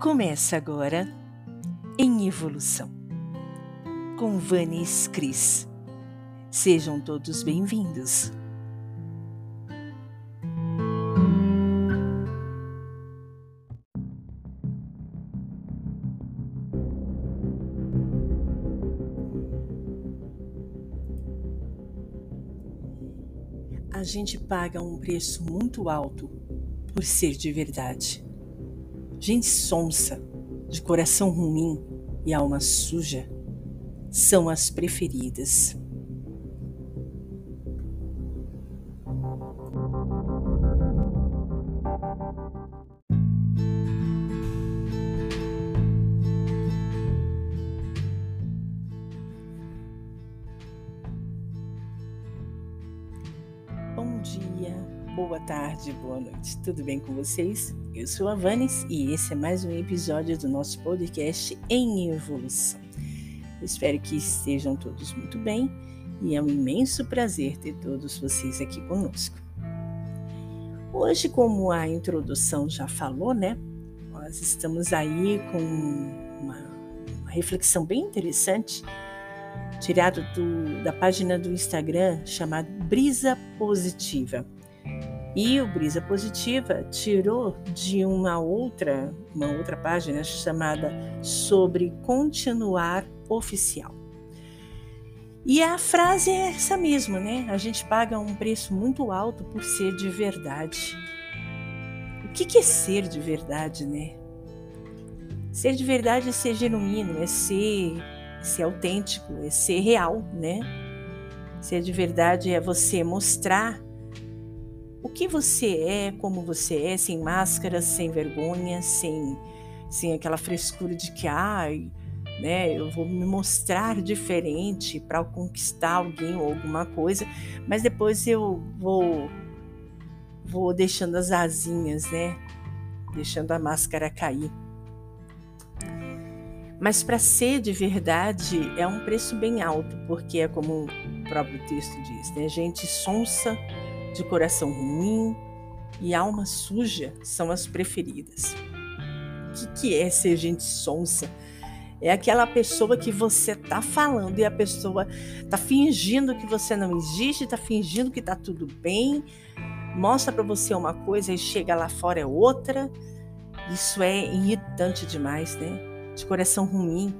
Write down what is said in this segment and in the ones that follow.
Começa agora em Evolução com Vanis Cris. Sejam todos bem-vindos. A gente paga um preço muito alto por ser de verdade. Gente sonsa, de coração ruim e alma suja são as preferidas. Boa tarde, boa noite. Tudo bem com vocês? Eu sou a Vanes e esse é mais um episódio do nosso podcast em evolução. Espero que estejam todos muito bem e é um imenso prazer ter todos vocês aqui conosco. Hoje, como a introdução já falou, né? Nós estamos aí com uma, uma reflexão bem interessante, tirado do, da página do Instagram chamada Brisa Positiva. E o Brisa Positiva tirou de uma outra, uma outra página chamada Sobre Continuar oficial. E a frase é essa mesma, né? A gente paga um preço muito alto por ser de verdade. O que é ser de verdade, né? Ser de verdade é ser genuíno, é ser, ser autêntico, é ser real, né? Ser de verdade é você mostrar o que você é, como você é, sem máscaras, sem vergonha, sem, sem aquela frescura de que, ai, né? Eu vou me mostrar diferente para conquistar alguém ou alguma coisa, mas depois eu vou vou deixando as asinhas, né? Deixando a máscara cair. Mas para ser de verdade é um preço bem alto, porque é como o próprio texto diz, né? Gente sonsa, de coração ruim e alma suja são as preferidas. O que, que é ser gente sonsa? É aquela pessoa que você tá falando e a pessoa tá fingindo que você não existe, tá fingindo que tá tudo bem, mostra para você uma coisa e chega lá fora é outra. Isso é irritante demais, né? De coração ruim.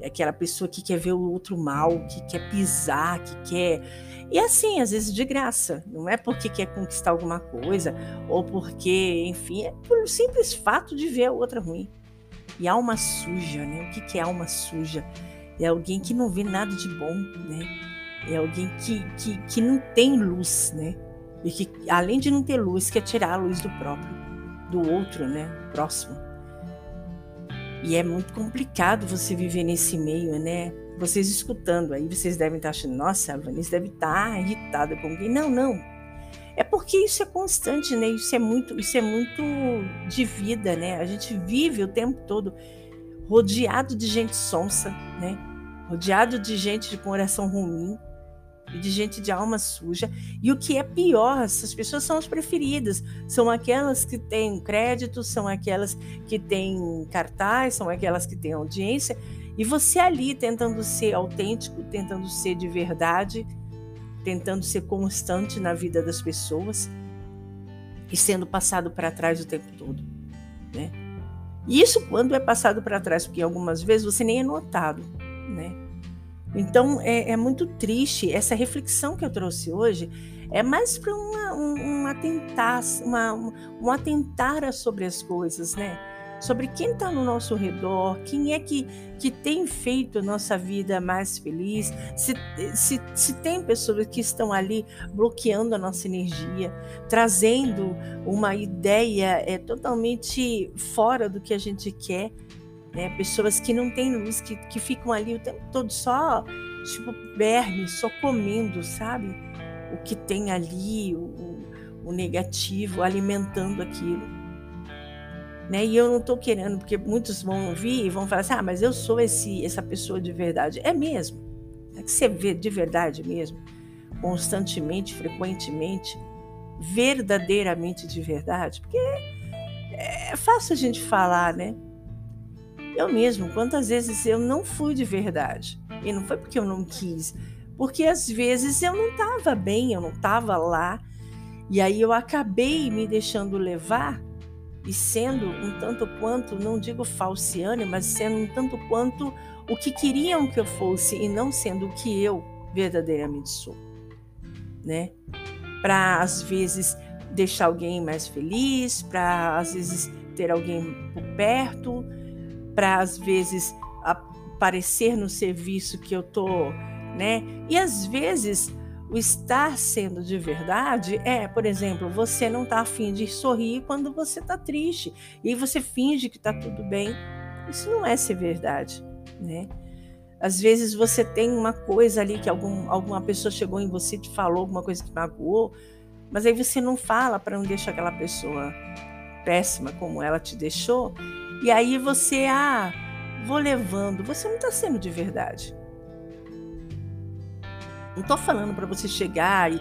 É aquela pessoa que quer ver o outro mal, que quer pisar, que quer. E assim, às vezes de graça. Não é porque quer conquistar alguma coisa, ou porque, enfim, é por simples fato de ver a outra ruim. E alma suja, né? O que, que é alma suja? É alguém que não vê nada de bom, né? É alguém que, que, que não tem luz, né? E que, além de não ter luz, quer tirar a luz do próprio, do outro, né? Próximo. E é muito complicado você viver nesse meio, né? Vocês escutando aí, vocês devem estar achando, nossa, a Vanessa deve estar irritada com alguém. Não, não. É porque isso é constante, né? Isso é muito, isso é muito de vida, né? A gente vive o tempo todo rodeado de gente sonsa, né? Rodeado de gente de coração ruim de gente de alma suja. E o que é pior, essas pessoas são as preferidas. São aquelas que têm crédito, são aquelas que têm cartaz, são aquelas que têm audiência. E você ali tentando ser autêntico, tentando ser de verdade, tentando ser constante na vida das pessoas e sendo passado para trás o tempo todo, né? Isso quando é passado para trás, porque algumas vezes você nem é notado, né? Então é, é muito triste essa reflexão que eu trouxe hoje é mais para um, um, atentar, uma, um atentar sobre as coisas, né? sobre quem está no nosso redor, quem é que, que tem feito a nossa vida mais feliz, se, se, se tem pessoas que estão ali bloqueando a nossa energia, trazendo uma ideia é, totalmente fora do que a gente quer, né? pessoas que não têm luz, que, que ficam ali o tempo todo só, tipo, verme, só comendo, sabe? O que tem ali, o, o negativo, alimentando aquilo. Né? E eu não estou querendo, porque muitos vão ouvir e vão falar assim: ah, mas eu sou esse, essa pessoa de verdade. É mesmo. É que você vê de verdade mesmo, constantemente, frequentemente, verdadeiramente de verdade, porque é fácil a gente falar, né? Eu mesmo, quantas vezes eu não fui de verdade. E não foi porque eu não quis, porque às vezes eu não estava bem, eu não estava lá. E aí eu acabei me deixando levar e sendo um tanto quanto, não digo falciane, mas sendo um tanto quanto o que queriam que eu fosse e não sendo o que eu verdadeiramente sou, né? Para às vezes deixar alguém mais feliz, para às vezes ter alguém por perto, para às vezes aparecer no serviço que eu tô, né? E às vezes o estar sendo de verdade é, por exemplo, você não tá afim de sorrir quando você tá triste e você finge que tá tudo bem. Isso não é ser verdade, né? Às vezes você tem uma coisa ali que algum, alguma pessoa chegou em você e te falou alguma coisa que magoou, mas aí você não fala para não deixar aquela pessoa péssima como ela te deixou. E aí você, ah, vou levando. Você não está sendo de verdade. Não estou falando para você chegar e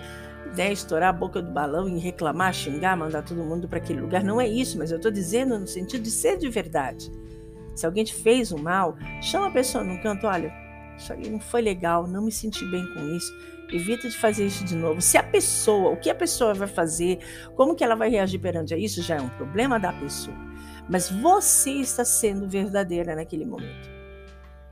né, estourar a boca do balão e reclamar, xingar, mandar todo mundo para aquele lugar. Não é isso, mas eu estou dizendo no sentido de ser de verdade. Se alguém te fez um mal, chama a pessoa num canto, olha, isso aí não foi legal, não me senti bem com isso. Evita de fazer isso de novo. Se a pessoa, o que a pessoa vai fazer, como que ela vai reagir perante a isso, já é um problema da pessoa. Mas você está sendo verdadeira naquele momento.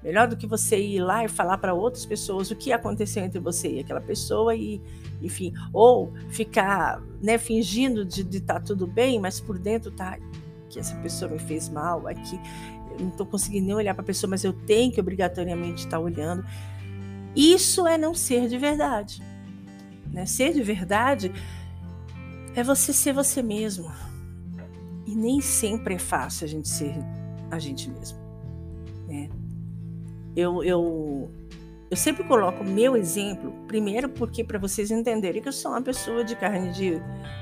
Melhor do que você ir lá e falar para outras pessoas o que aconteceu entre você e aquela pessoa e, enfim, ou ficar, né, fingindo de estar tá tudo bem, mas por dentro tá que essa pessoa me fez mal, aqui não estou conseguindo nem olhar para a pessoa, mas eu tenho que obrigatoriamente estar olhando. Isso é não ser de verdade. Né? Ser de verdade é você ser você mesmo. E nem sempre é fácil a gente ser a gente mesmo. Né? Eu, eu, eu sempre coloco o meu exemplo, primeiro porque para vocês entenderem que eu sou uma pessoa de carne de,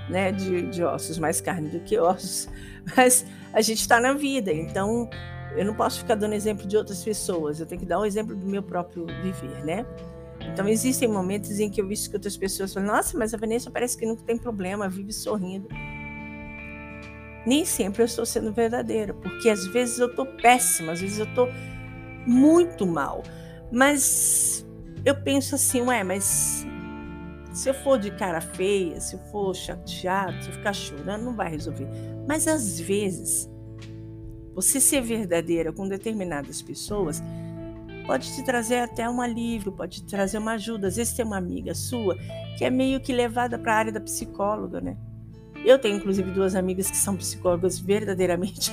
né, de, de ossos, mais carne do que ossos, mas a gente está na vida, então eu não posso ficar dando exemplo de outras pessoas, eu tenho que dar um exemplo do meu próprio viver, né? Então, existem momentos em que eu vejo que outras pessoas falam: Nossa, mas a Vanessa parece que nunca tem problema, vive sorrindo. Nem sempre eu estou sendo verdadeira, porque às vezes eu estou péssima, às vezes eu estou muito mal. Mas eu penso assim: Ué, mas se eu for de cara feia, se eu for chateado, se eu ficar chorando, não vai resolver. Mas às vezes você ser verdadeira com determinadas pessoas pode te trazer até um alívio, pode te trazer uma ajuda. Às vezes tem uma amiga sua que é meio que levada para a área da psicóloga, né? Eu tenho inclusive duas amigas que são psicólogas verdadeiramente.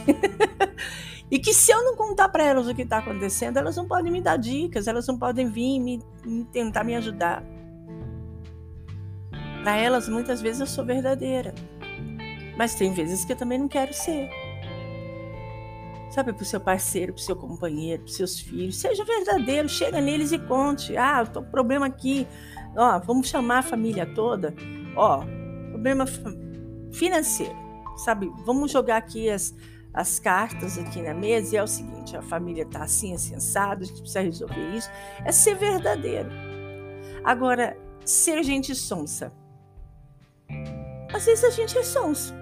e que se eu não contar para elas o que está acontecendo, elas não podem me dar dicas, elas não podem vir me, me tentar me ajudar. Para elas, muitas vezes eu sou verdadeira. Mas tem vezes que eu também não quero ser sabe, para o seu parceiro, para o seu companheiro, para seus filhos. Seja verdadeiro, chega neles e conte. Ah, estou com problema aqui. Ó, vamos chamar a família toda. Ó, problema financeiro, sabe? Vamos jogar aqui as, as cartas aqui na mesa e é o seguinte: a família está assim, assado, a gente precisa resolver isso. É ser verdadeiro. Agora, ser gente sonsa. Às vezes a gente é sonso.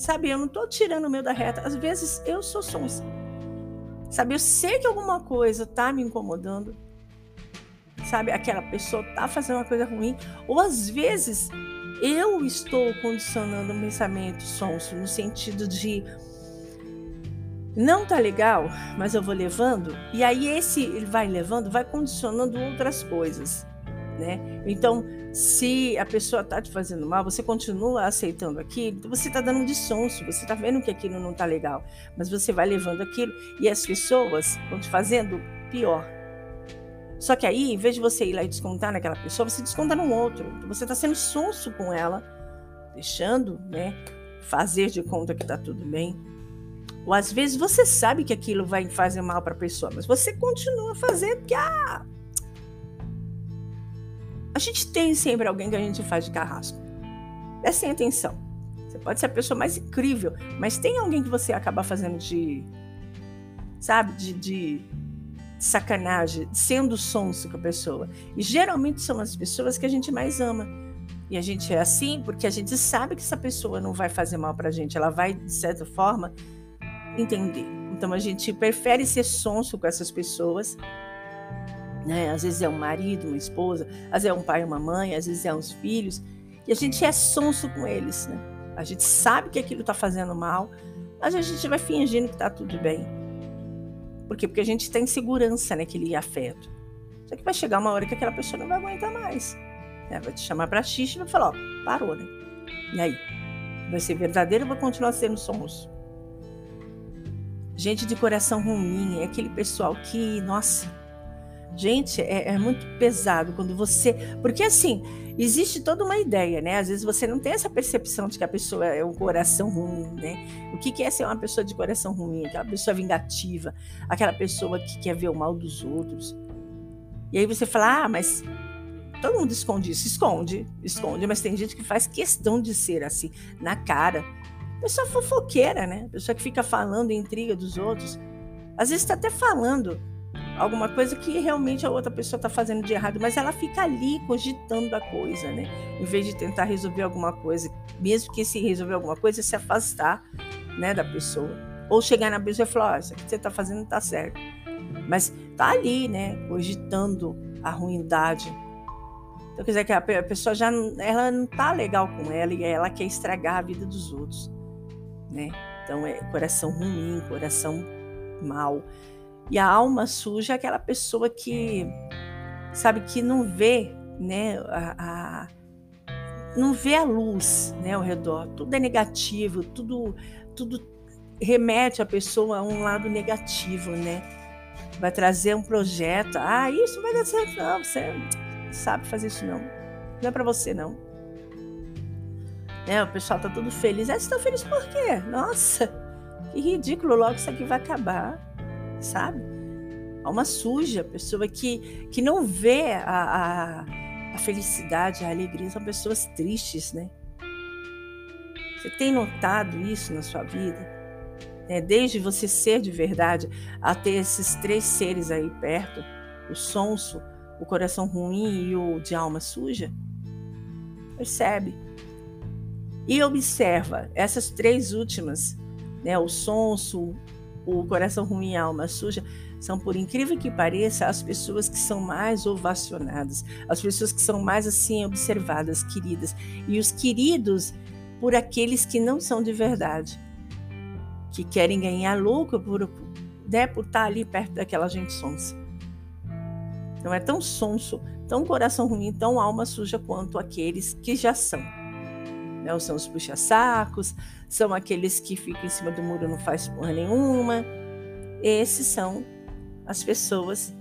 Sabe, eu não tô tirando o meu da reta. Às vezes eu sou sonsa. Sabe, eu sei que alguma coisa tá me incomodando. Sabe, aquela pessoa tá fazendo uma coisa ruim. Ou às vezes eu estou condicionando um pensamento sonso no sentido de não tá legal, mas eu vou levando. E aí esse ele vai levando, vai condicionando outras coisas né? Então, se a pessoa está te fazendo mal, você continua aceitando aquilo, então você está dando um dissonso, você está vendo que aquilo não está legal, mas você vai levando aquilo e as pessoas vão te fazendo pior. Só que aí, em vez de você ir lá e descontar naquela pessoa, você desconta no outro. Então, você está sendo sonso com ela, deixando, né, fazer de conta que está tudo bem. Ou às vezes você sabe que aquilo vai fazer mal para a pessoa, mas você continua fazendo porque ah, a gente tem sempre alguém que a gente faz de carrasco. Prestem atenção. Você pode ser a pessoa mais incrível, mas tem alguém que você acaba fazendo de. Sabe? De, de sacanagem, sendo sonso com a pessoa. E geralmente são as pessoas que a gente mais ama. E a gente é assim porque a gente sabe que essa pessoa não vai fazer mal pra gente, ela vai, de certa forma, entender. Então a gente prefere ser sonso com essas pessoas. Né? Às vezes é um marido, uma esposa, às vezes é um pai, uma mãe, às vezes é uns filhos. E a gente é sonso com eles. Né? A gente sabe que aquilo está fazendo mal, mas a gente vai fingindo que está tudo bem. Por quê? Porque a gente tem segurança naquele afeto. Só que vai chegar uma hora que aquela pessoa não vai aguentar mais. Né? Vai te chamar para xixi e vai falar, ó, parou, né? E aí? Vai ser verdadeiro ou vai continuar sendo sonso? Gente de coração ruim, é aquele pessoal que, nossa, gente, é, é, muito pesado quando você. Porque assim, existe toda uma ideia, né? Às vezes você não tem essa percepção de que a pessoa é um coração ruim, né? O que, é ser uma pessoa de coração ruim? Aquela pessoa vingativa, aquela pessoa que quer ver o mal dos outros. E aí você fala, ah, mas todo mundo esconde isso. Esconde, esconde, mas tem gente que faz questão de ser assim, na cara. Pessoa fofoqueira, né? Pessoa que fica falando intriga dos outros. Às vezes está até falando alguma coisa que realmente a outra pessoa está fazendo de errado, mas ela fica ali cogitando a coisa, né? Em vez de tentar resolver alguma coisa, mesmo que se resolver alguma coisa, se afastar, né, da pessoa. Ou chegar na pessoa e falar: oh, isso que você está fazendo não está certo. Mas tá ali, né, cogitando a ruindade. Então, quer dizer que a pessoa já ela não tá legal com ela e ela quer estragar a vida dos outros né? Então é coração ruim, coração mal. E a alma suja é aquela pessoa que sabe que não vê, né, a, a não vê a luz, né, ao redor. Tudo é negativo, tudo tudo remete a pessoa a um lado negativo, né? Vai trazer um projeto, ah, isso vai dar certo não, você não sabe fazer isso não. Não é para você não. Né? O pessoal tá tudo feliz. Ah, vocês estão felizes por quê? Nossa, que ridículo, logo isso aqui vai acabar, sabe? Alma suja, pessoa que, que não vê a, a, a felicidade, a alegria, são pessoas tristes, né? Você tem notado isso na sua vida? É, desde você ser de verdade até esses três seres aí perto, o sonso, o coração ruim e o de alma suja? Percebe? E observa essas três últimas, né, o sonso, o coração ruim e a alma suja, são, por incrível que pareça, as pessoas que são mais ovacionadas, as pessoas que são mais assim observadas, queridas. E os queridos por aqueles que não são de verdade, que querem ganhar lucro por, né, por estar ali perto daquela gente sonsa. Não é tão sonso, tão coração ruim, tão alma suja quanto aqueles que já são. Né? São os puxa-sacos, são aqueles que ficam em cima do muro e não faz porra nenhuma. Esses são as pessoas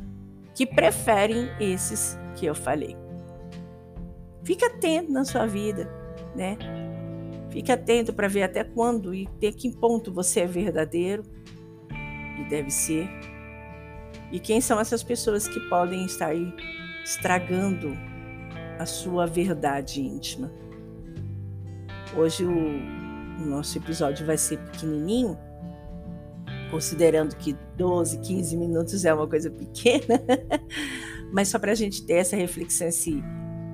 que preferem esses que eu falei. Fica atento na sua vida, né? Fica atento para ver até quando e até que ponto você é verdadeiro e deve ser. E quem são essas pessoas que podem estar aí estragando a sua verdade íntima. Hoje o, o nosso episódio vai ser pequenininho, considerando que 12, 15 minutos é uma coisa pequena, mas só para a gente ter essa reflexão, esse,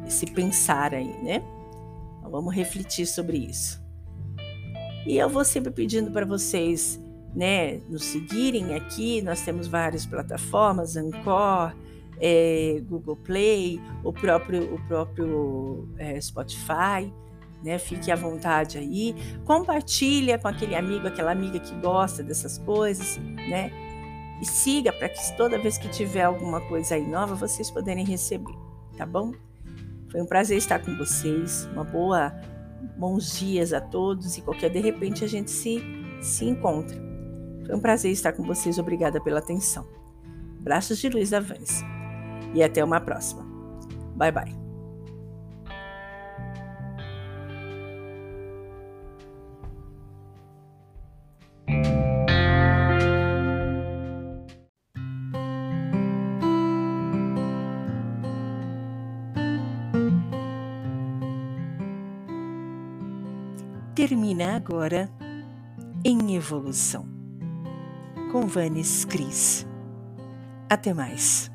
esse pensar aí, né? Então, vamos refletir sobre isso. E eu vou sempre pedindo para vocês, né, nos seguirem aqui. Nós temos várias plataformas, Anchor, é, Google Play, o próprio, o próprio é, Spotify né? Fique à vontade aí, compartilha com aquele amigo, aquela amiga que gosta dessas coisas, né? E siga para que toda vez que tiver alguma coisa aí nova, vocês poderem receber, tá bom? Foi um prazer estar com vocês. Uma boa bons dias a todos e qualquer de repente a gente se se encontra. Foi um prazer estar com vocês. Obrigada pela atenção. Braços de Luiz Avance. E até uma próxima. Bye bye. Termina agora em evolução. Com Vanes Cris. Até mais.